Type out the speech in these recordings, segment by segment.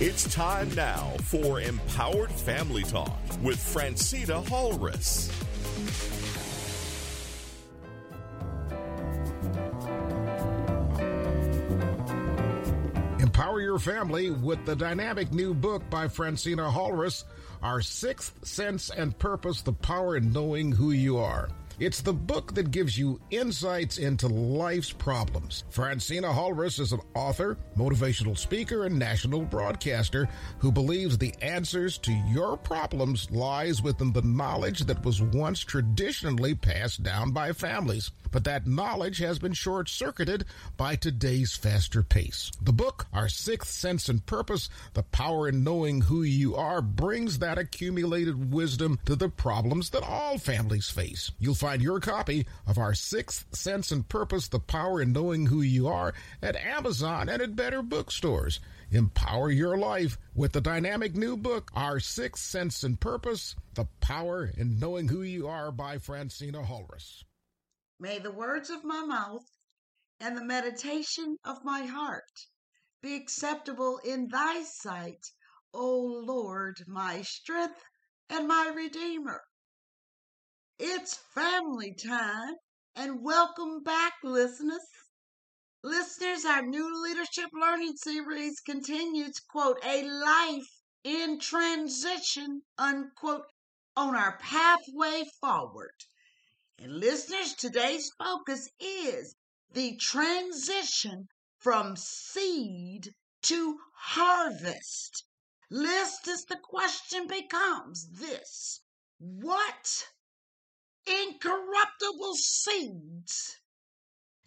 It's time now for Empowered Family Talk with Phrantceena Halres. Empower your family with the dynamic new book by Phrantceena Halres, Our Sixth Sense and Purpose The Power in Knowing Who You Are. It's the book that gives you insights into life's problems. Phrantceena Halres is an author, motivational speaker, and national broadcaster who believes the answers to your problems lies within the knowledge that was once traditionally passed down by families. But that knowledge has been short circuited by today's faster pace. The book, Our Sixth Sense and Purpose The Power in Knowing Who You Are, brings that accumulated wisdom to the problems that all families face. You'll find your copy of Our Sixth Sense and Purpose The Power in Knowing Who You Are at Amazon and at better bookstores. Empower your life with the dynamic new book, Our Sixth Sense and Purpose The Power in Knowing Who You Are by Phrantceena Halres. May the words of my mouth and the meditation of my heart be acceptable in thy sight, O Lord, my strength and my redeemer. It's family time, and welcome back, listeners. Listeners, our new leadership learning series continues, quote, a life in transition, unquote, on our pathway forward. And listeners, today's focus is the transition from seed to harvest. Listeners, the question becomes this What incorruptible seeds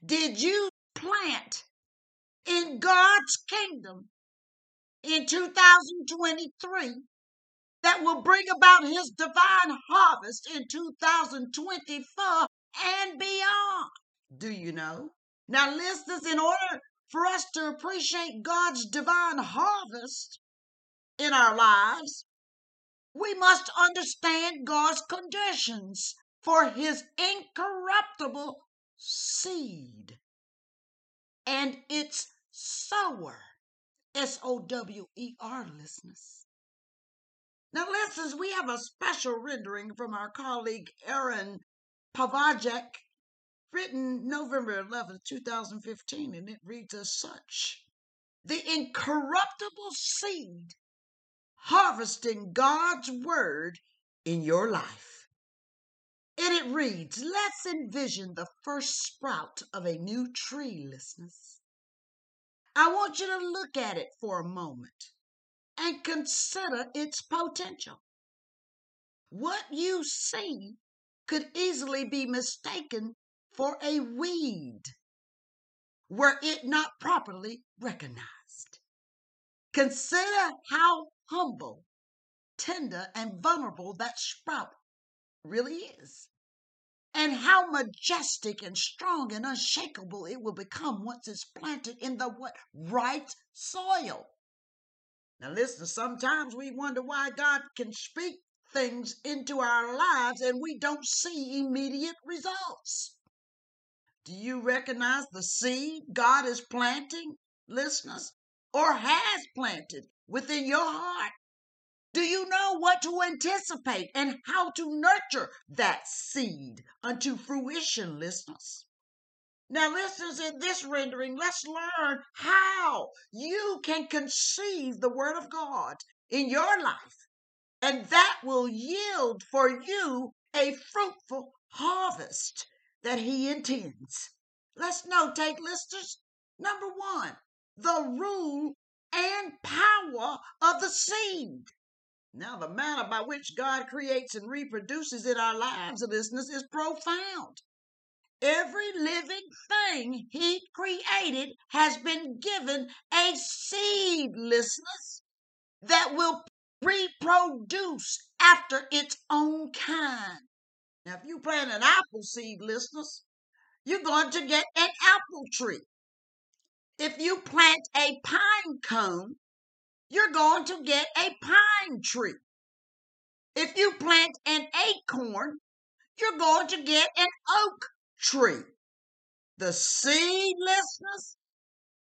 did you plant in God's kingdom in 2023 that will bring about his divine harvest in 2024 and beyond? Do you know? Now, listeners, in order for us to appreciate God's divine harvest in our lives, we must understand God's conditions for his incorruptible seed and its sower. S O W E R, listeners. Now, listeners, we have a special rendering from our colleague Aaron Pavajek, written November 11, 2015, and it reads as such The incorruptible seed harvesting God's word in your life. And it reads, let's envision the first sprout of a new tree, listeners. I want you to look at it for a moment and consider its potential. What you see could easily be mistaken for a weed were it not properly recognized. Consider how humble, tender, and vulnerable that sprout really is. And how majestic and strong and unshakable it will become once it's planted in the what right soil. Now listen, sometimes we wonder why God can speak things into our lives and we don't see immediate results. Do you recognize the seed God is planting, listeners, or has planted within your heart? Do you know what to anticipate and how to nurture that seed unto fruition, listeners? Now, listeners, in this rendering, let's learn how you can conceive the Word of God in your life, and that will yield for you a fruitful harvest that He intends. Let's notate, listeners. Number one, the rule and power of the seed. Now, the manner by which God creates and reproduces in our lives, listeners, is profound. Every living thing He created has been given a seed, listeners, that will reproduce after its own kind. Now, if you plant an apple seed, listeners, you're going to get an apple tree. If you plant a pine cone, you're going to get a pine tree. If you plant an acorn, you're going to get an oak tree. The seedlessness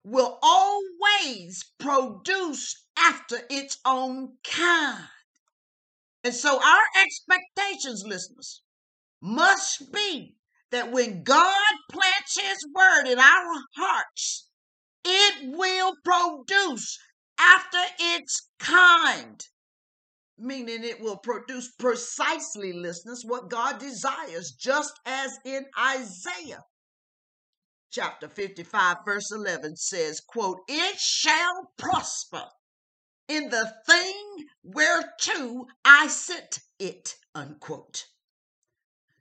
will always produce after its own kind. And so our expectations, listeners, must be that when God plants his word in our hearts, it will produce after its kind. Meaning it will produce precisely, listeners, what God desires, just as in Isaiah chapter 55, verse 11 says, quote, It shall prosper in the thing whereto I sent it, unquote.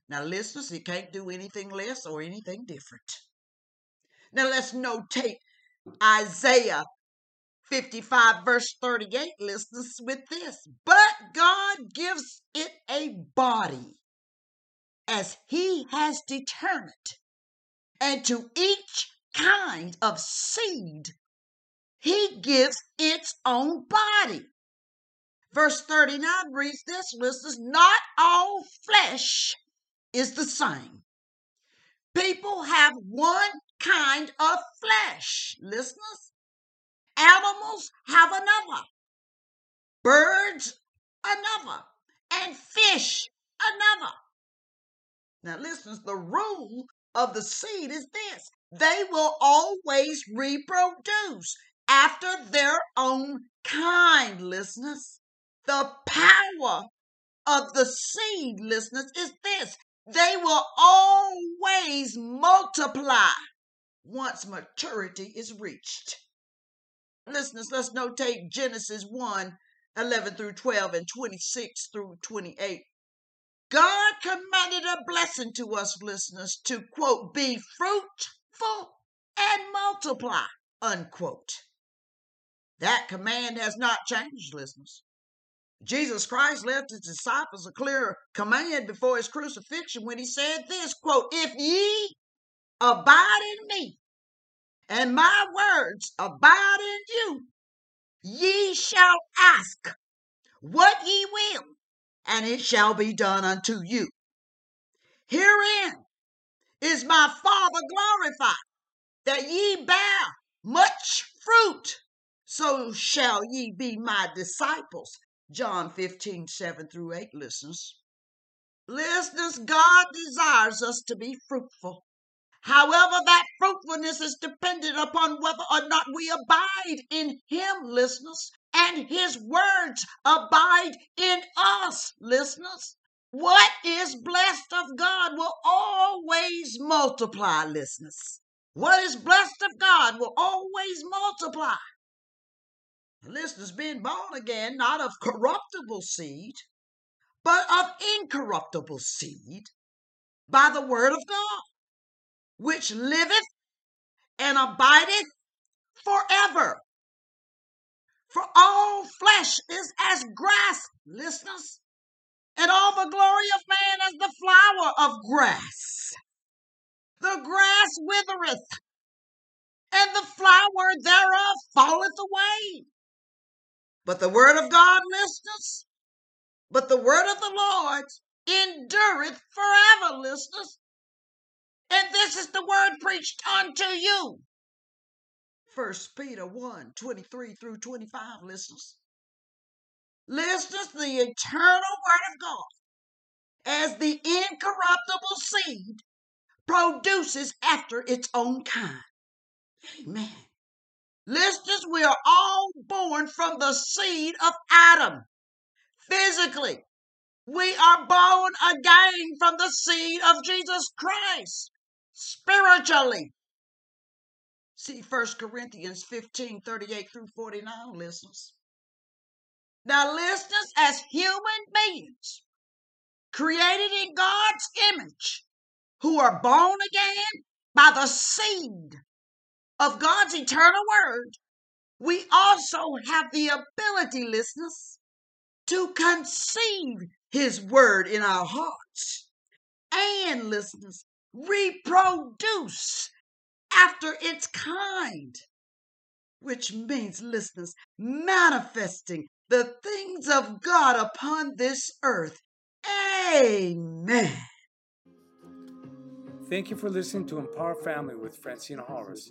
Now, listeners, he can't do anything less or anything different. Now, let's notate Isaiah 55, verse 38, listeners, with this. But God gives it a body as he has determined, and to each kind of seed he gives its own body. Verse 39 reads this, listeners, not all flesh is the same. People have one kind of flesh, listeners. Animals have another. Birds, another. And fish, another. Now, listeners, the rule of the seed is this they will always reproduce after their own kind, listeners. The power of the seed, listeners, is this they will always multiply once maturity is reached. Listeners, let's notate Genesis 1 11 through 12 and 26 through 28. God commanded a blessing to us, listeners, to quote, be fruitful and multiply, unquote. That command has not changed, listeners. Jesus Christ left his disciples a clear command before his crucifixion when he said this quote, If ye abide in me, and my words abide in you, ye shall ask what ye will, and it shall be done unto you. Herein is my Father glorified, that ye bear much fruit, so shall ye be my disciples. John 15, 7 through 8, listeners. Listeners, God desires us to be fruitful. However, that fruitfulness is dependent upon whether or not we abide in Him, listeners, and His words abide in us, listeners. What is blessed of God will always multiply, listeners. What is blessed of God will always multiply. Listeners, being born again, not of corruptible seed, but of incorruptible seed by the word of God, which liveth and abideth forever. For all flesh is as grass, listeners, and all the glory of man as the flower of grass. The grass withereth, and the flower thereof falleth away. But the word of God, listeners, but the word of the Lord endureth forever, listeners. And this is the word preached unto you. First Peter 1 23 through 25, listeners. Listeners, the eternal word of God, as the incorruptible seed, produces after its own kind. Amen. Listeners, we are all born from the seed of Adam. Physically, we are born again from the seed of Jesus Christ. Spiritually, see 1 Corinthians 15 38 through 49, listeners. Now, listeners, as human beings, created in God's image, who are born again by the seed of God's eternal word, we also have the ability, listeners, to conceive his word in our hearts and, listeners, reproduce after its kind, which means, listeners, manifesting the things of God upon this earth. Amen. Thank you for listening to Empower Family with Phrantceena Halres.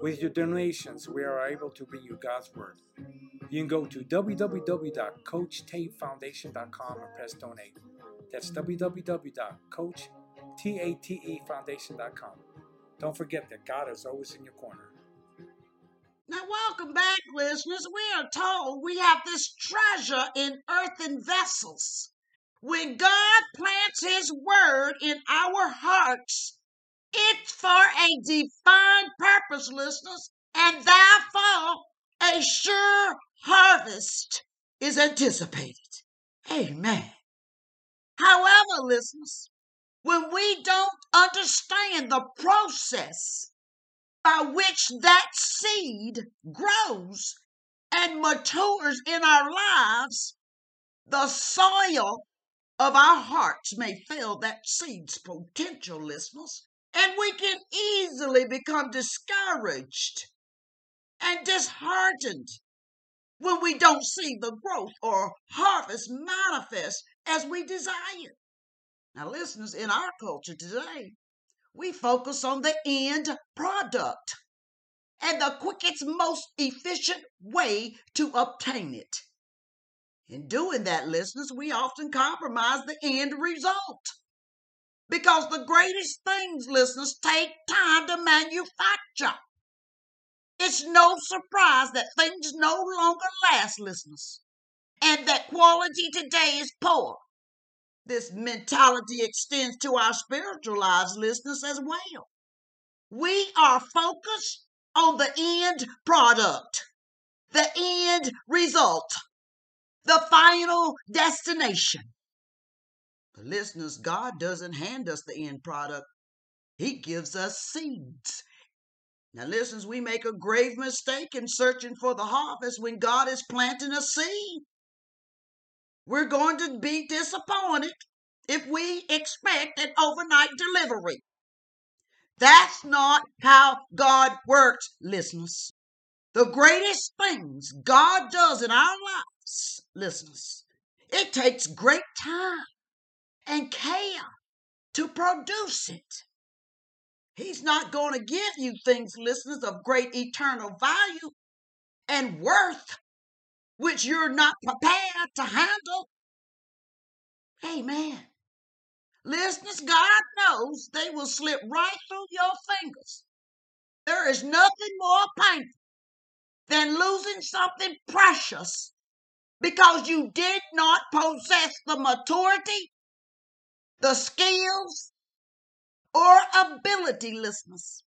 With your donations, we are able to bring you God's Word. You can go to www.coachtatefoundation.com and press donate. That's www.coachtatefoundation.com. Don't forget that God is always in your corner. Now, welcome back, listeners. We are told we have this treasure in earthen vessels. When God plants His word in our hearts, it's for a defined purpose, listeners, and therefore a sure harvest is anticipated. Amen. However, listeners, when we don't understand the process by which that seed grows and matures in our lives, the soil of our hearts may fail that seed's potential, listeners, and we can easily become discouraged and disheartened when we don't see the growth or harvest manifest as we desire. Now, listeners, in our culture today, we focus on the end product and the quickest, most efficient way to obtain it. In doing that, listeners, we often compromise the end result. Because the greatest things, listeners, take time to manufacture. It's no surprise that things no longer last, listeners, and that quality today is poor. This mentality extends to our spiritual lives, listeners, as well. We are focused on the end product, the end result, the final destination. But listeners, God doesn't hand us the end product. He gives us seeds. Now, listeners, we make a grave mistake in searching for the harvest when God is planting a seed. We're going to be disappointed if we expect an overnight delivery. That's not how God works, listeners. The greatest things God does in our lives, listeners, it takes great time and care to produce it. He's not going to give you things, listeners, of great eternal value and worth which you're not prepared to handle. Amen. Listeners, God knows they will slip right through your fingers. There is nothing more painful than losing something precious because you did not possess the maturity, the skills, or ability, listeners,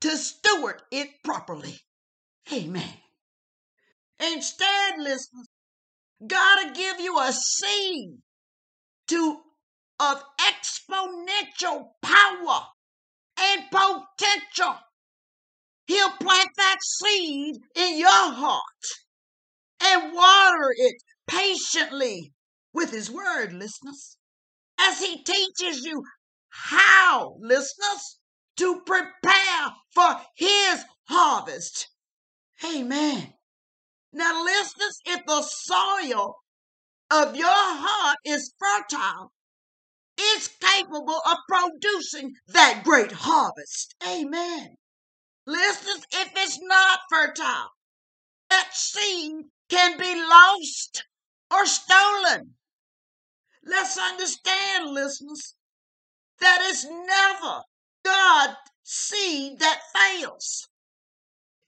to steward it properly. Amen. Instead, listeners, God will give you a seed to of exponential power and potential. He'll plant that seed in your heart and water it patiently with his word, listeners, as he teaches you how, listeners, to prepare for his harvest. Amen. Now, listeners, if the soil of your heart is fertile, it's capable of producing that great harvest. Amen. Listeners, if it's not fertile, that seed can be lost or stolen. Let's understand, listeners, that it's never God's seed that fails.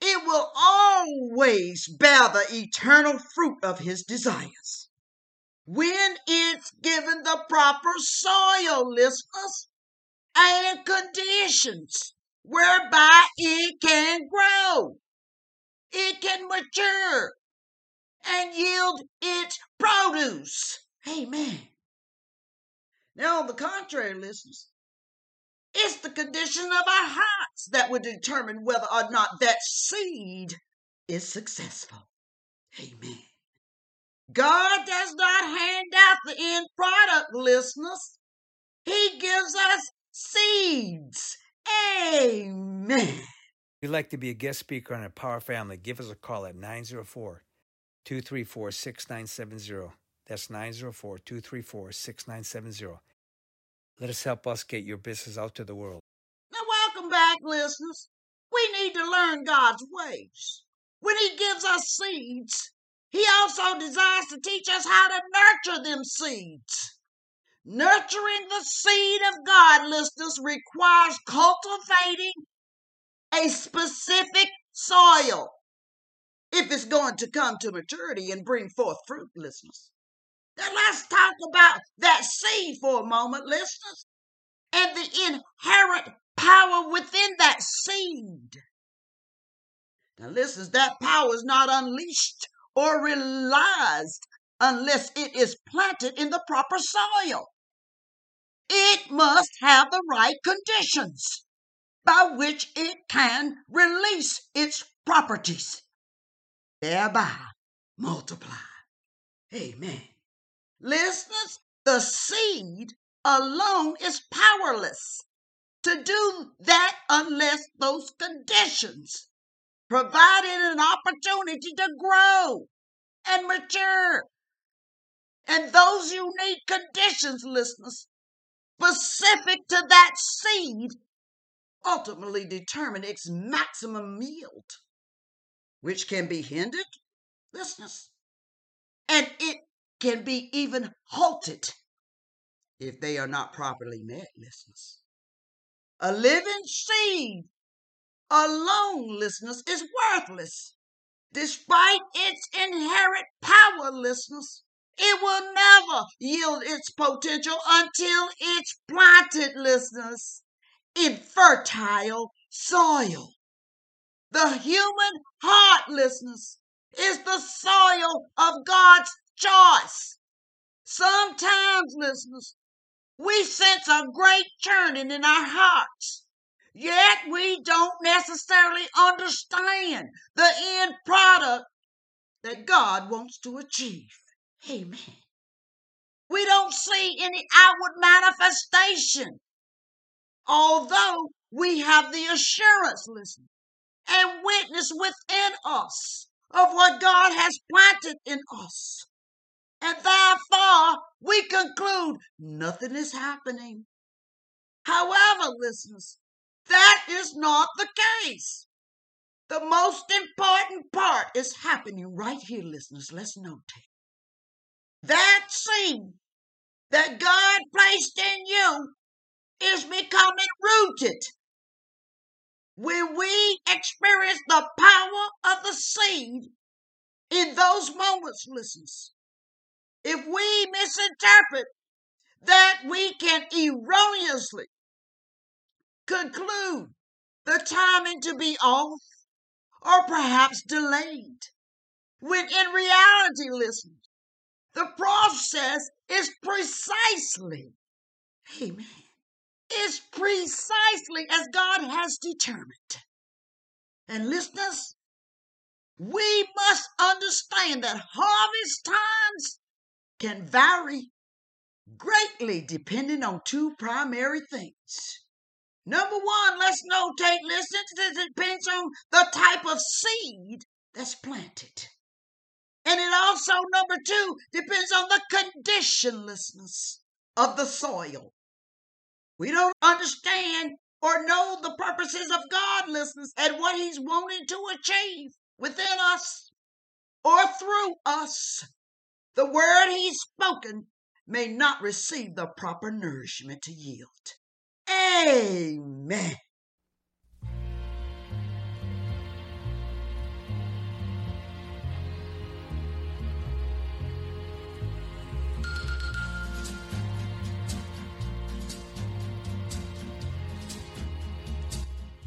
It will always bear the eternal fruit of his desires. When it's given the proper soil, listeners, and conditions whereby it can grow, it can mature, and yield its produce. Amen. Now, on the contrary, listeners, it's the condition of our hearts that will determine whether or not that seed is successful. Amen. God does not hand out the end product, listeners. He gives us seeds. Amen. If you'd like to be a guest speaker on Empower Family, give us a call at 904 234 6970. That's 904 234 6970. Let us help us get your business out to the world. Now, welcome back, listeners, we need to learn God's ways. When He gives us seeds, He also desires to teach us how to nurture them seeds. Nurturing the seed of God, listeners, requires cultivating a specific soil if it's going to come to maturity and bring forth fruit, listeners. Now let's talk about that seed for a moment, listeners, and the inherent power within that seed. Now, listeners, that power is not unleashed or realized unless it is planted in the proper soil. It must have the right conditions by which it can release its properties, thereby multiply. Amen. Listeners, the seed alone is powerless to do that unless those conditions provided an opportunity to grow and mature. And those unique conditions, listeners, specific to that seed, ultimately determine its maximum yield, which can be hindered, listeners, and it can be even halted if they are not properly met, listeners. A living seed alone, listeners, is worthless. Despite its inherent power, listeners, it will never yield its potential until it's planted, listeners, in fertile soil. The human heart, listeners, is the soil of God's choice. Sometimes, listeners, we sense a great churning in our hearts, yet we don't necessarily understand the end product that God wants to achieve. Amen. We don't see any outward manifestation, although we have the assurance, listen, and witness within us of what God has planted in us. And therefore, we conclude nothing is happening. However, listeners, that is not the case. The most important part is happening right here, listeners. Let's notate. That seed that God placed in you is becoming rooted. When we experience the power of the seed in those moments, listeners, if we misinterpret that, we can erroneously conclude the timing to be off or perhaps delayed. When in reality, listen, the process is precisely, amen, is precisely as God has determined. And listeners, we must understand that harvest times can vary greatly depending on two primary things. Number one, let's notate, listen, it depends on the type of seed that's planted. And it also, number two, depends on the conditionlessness of the soil. We don't understand or know the purposes of godlessness and what He's wanting to achieve within us or through us. The word He's spoken may not receive the proper nourishment to yield. Amen.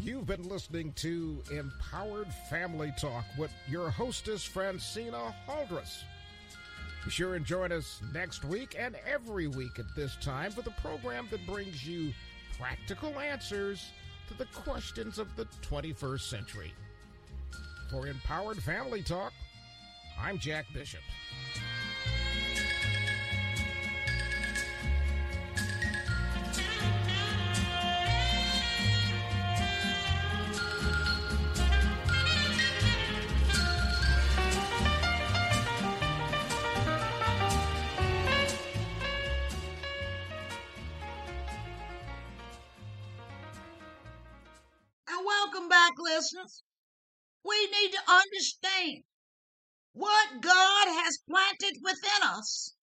You've been listening to Empowered Family Talk with your hostess, Phrantceena Halres. Be sure and join us next week and every week at this time for the program that brings you practical answers to the questions of the 21st century. For Empowered Family Talk, I'm Jack Bishop. Listeners, we need to understand what God has planted within us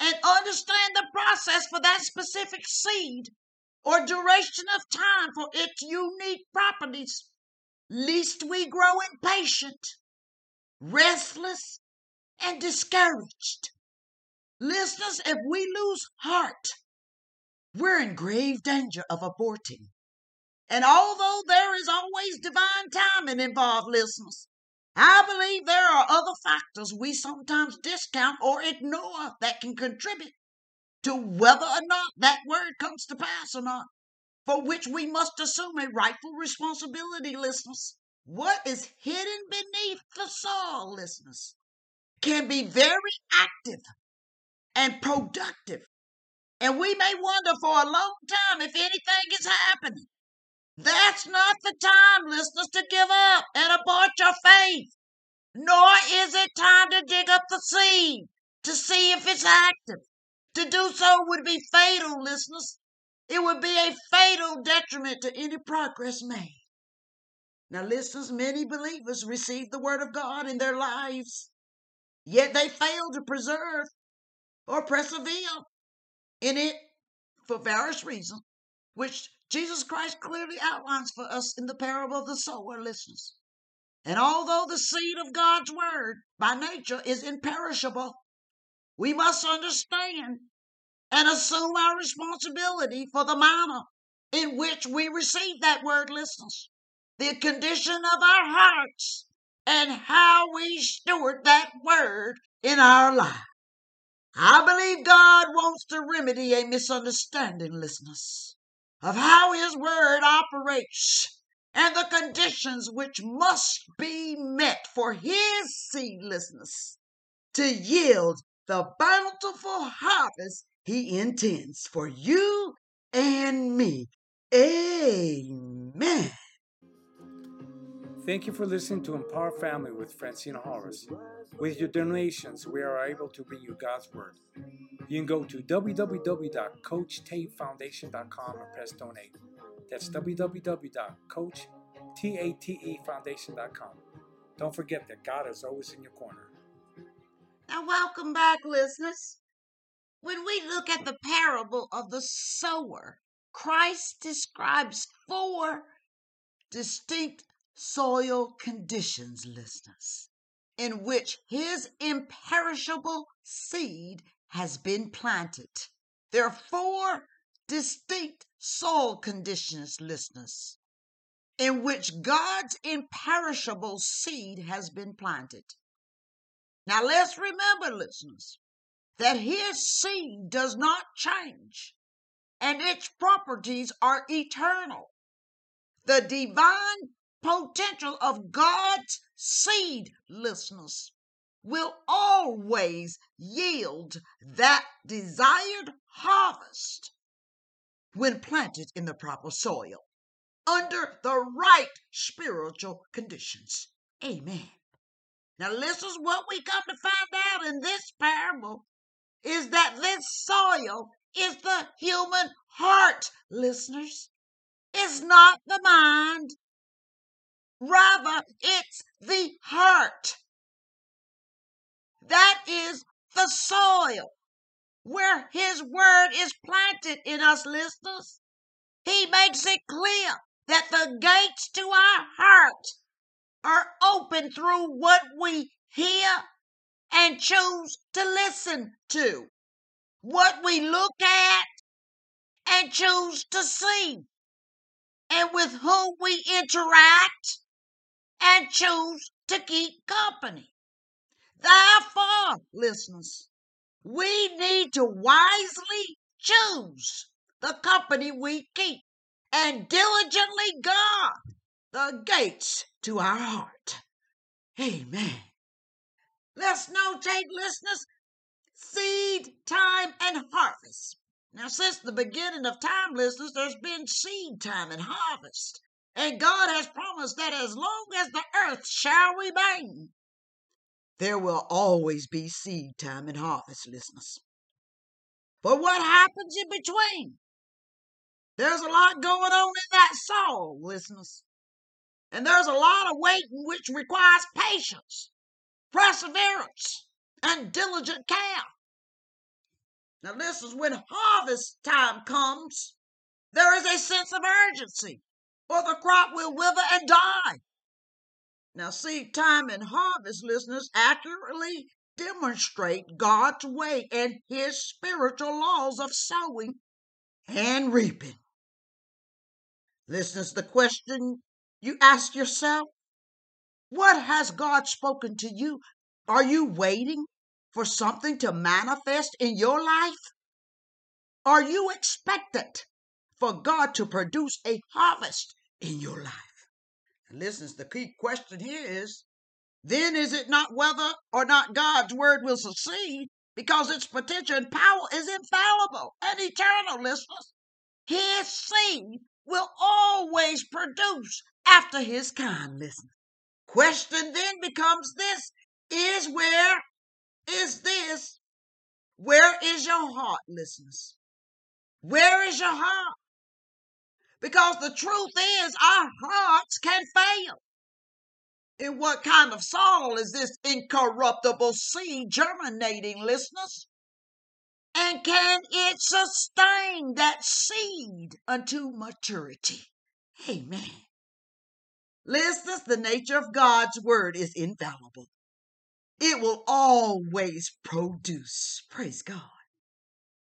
and understand the process for that specific seed or duration of time for its unique properties, lest we grow impatient, restless, and discouraged. Listeners, if we lose heart, we're in grave danger of aborting. And although there is always divine timing involved, listeners, I believe there are other factors we sometimes discount or ignore that can contribute to whether or not that word comes to pass or not, for which we must assume a rightful responsibility, listeners. What is hidden beneath the soil, listeners, can be very active and productive. And we may wonder for a long time if anything is happening. That's not the time, listeners, to give up and abort your faith. Nor is it time to dig up the seed to see if it's active. To do so would be fatal, listeners. It would be a fatal detriment to any progress made. Now, listeners, many believers receive the Word of God in their lives, yet they fail to preserve or persevere in it for various reasons, which Jesus Christ clearly outlines for us in the parable of the sower, listeners. And although the seed of God's Word by nature is imperishable, we must understand and assume our responsibility for the manner in which we receive that Word, listeners, the condition of our hearts, and how we steward that Word in our life. I believe God wants to remedy a misunderstanding, listeners, of how His Word operates and the conditions which must be met for His seedlessness to yield the bountiful harvest He intends for you and me. Amen. Thank you for listening to Empower Family with Phrantceena Halres. With your donations, we are able to bring you God's Word. You can go to www.coachtatefoundation.com and press donate. That's www.coachtatefoundation.com. Don't forget that God is always in your corner. Now, welcome back, listeners. When we look at the parable of the sower, Christ describes four distinct soil conditions, listeners, in which his imperishable seed has been planted. There are four distinct soil conditions, listeners, in which God's imperishable seed has been planted. Now let's remember, listeners, that his seed does not change and its properties are eternal. The divine potential of God's seed, listeners, will always yield that desired harvest when planted in the proper soil under the right spiritual conditions. Amen. Now, this is what we come to find out in this parable is that this soil is the human heart, listeners. It's not the mind, Rather, it's the heart. That is the soil where His Word is planted in us, listeners. He makes it clear that the gates to our heart are open through what we hear and choose to listen to, what we look at and choose to see, and with whom we interact and choose to keep company. Therefore, listeners, we need to wisely choose the company we keep and diligently guard the gates to our heart. Amen. Let's notate, listeners, seed, time, and harvest. Now, since the beginning of time, listeners, there's been seed time and harvest. And God has promised that as long as the earth shall remain, there will always be seed time and harvest, listeners. But what happens in between? There's a lot going on in that soul, listeners. And there's a lot of waiting which requires patience, perseverance, and diligent care. Now, is when harvest time comes. There is a sense of urgency, or the crop will wither and die. Now, seed time and harvest listeners accurately demonstrate God's way and His spiritual laws of sowing and reaping. Listeners, the question you ask yourself what has God spoken to you? Are you waiting for something to manifest in your life? Are you expectant for God to produce a harvest in your life? And listen, the key question here is then is it not whether or not God's word will succeed because its potential and power is infallible and eternal, listeners? His seed will always produce after his kind, listeners. Question then becomes this is where is this? Where is your heart, listeners? Where is your heart? Because the truth is, our hearts can fail. In what kind of soil is this incorruptible seed germinating, listeners? And can it sustain that seed unto maturity? Amen. Listeners, the nature of God's word is infallible. It will always produce. Praise God.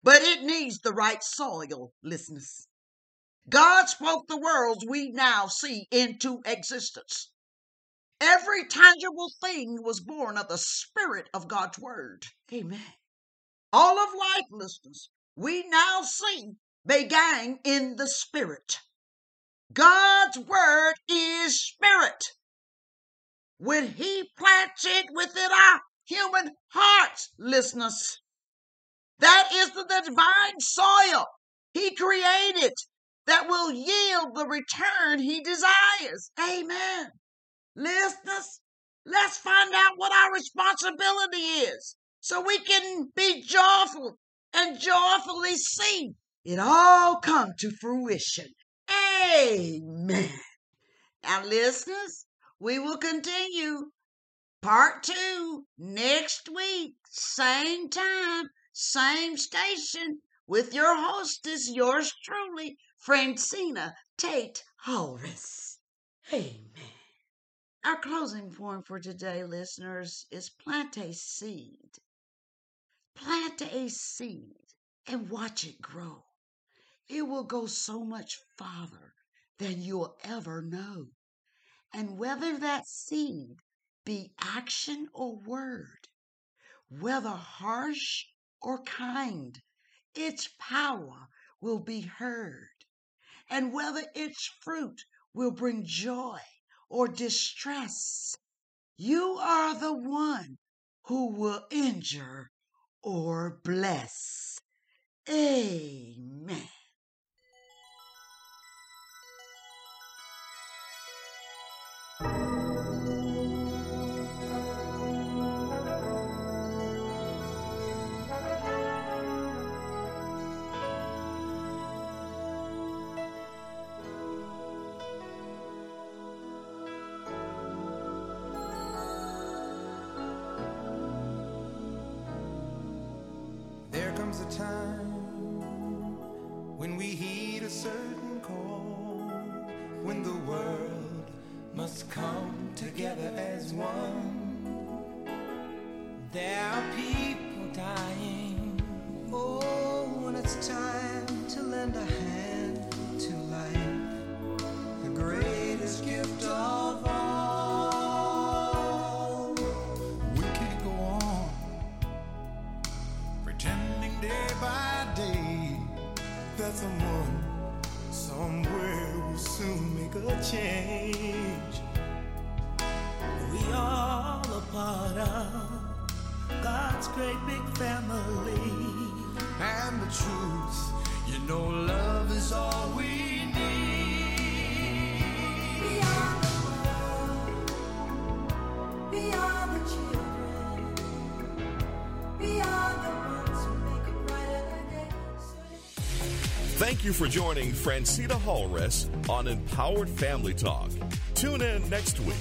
But it needs the right soil, listeners. God spoke the worlds we now see into existence. Every tangible thing was born of the Spirit of God's Word. Amen. All of life, listeners, we now see began in the Spirit. God's Word is Spirit. When He plants it within our human hearts, listeners, that is the divine soil He created that will yield the return He desires. Amen. Listeners, let's find out what our responsibility is so we can be joyful and joyfully see it all come to fruition. Amen. Now, listeners, we will continue part two next week, same time, same station, with your hostess, yours truly, Phrantceena Tate Halres. Amen. Our closing poem for today, listeners, is plant a seed. Plant a seed and watch it grow. It will go so much farther than you'll ever know. And whether that seed be action or word, whether harsh or kind, its power will be heard. And whether its fruit will bring joy or distress, you are the one who will injure or bless. Amen. It's time to lend a hand know, love is all we need. Beyond the world, beyond the children, beyond the Thank you for joining Phrantceena Halres on Empowered Family Talk. Tune in next week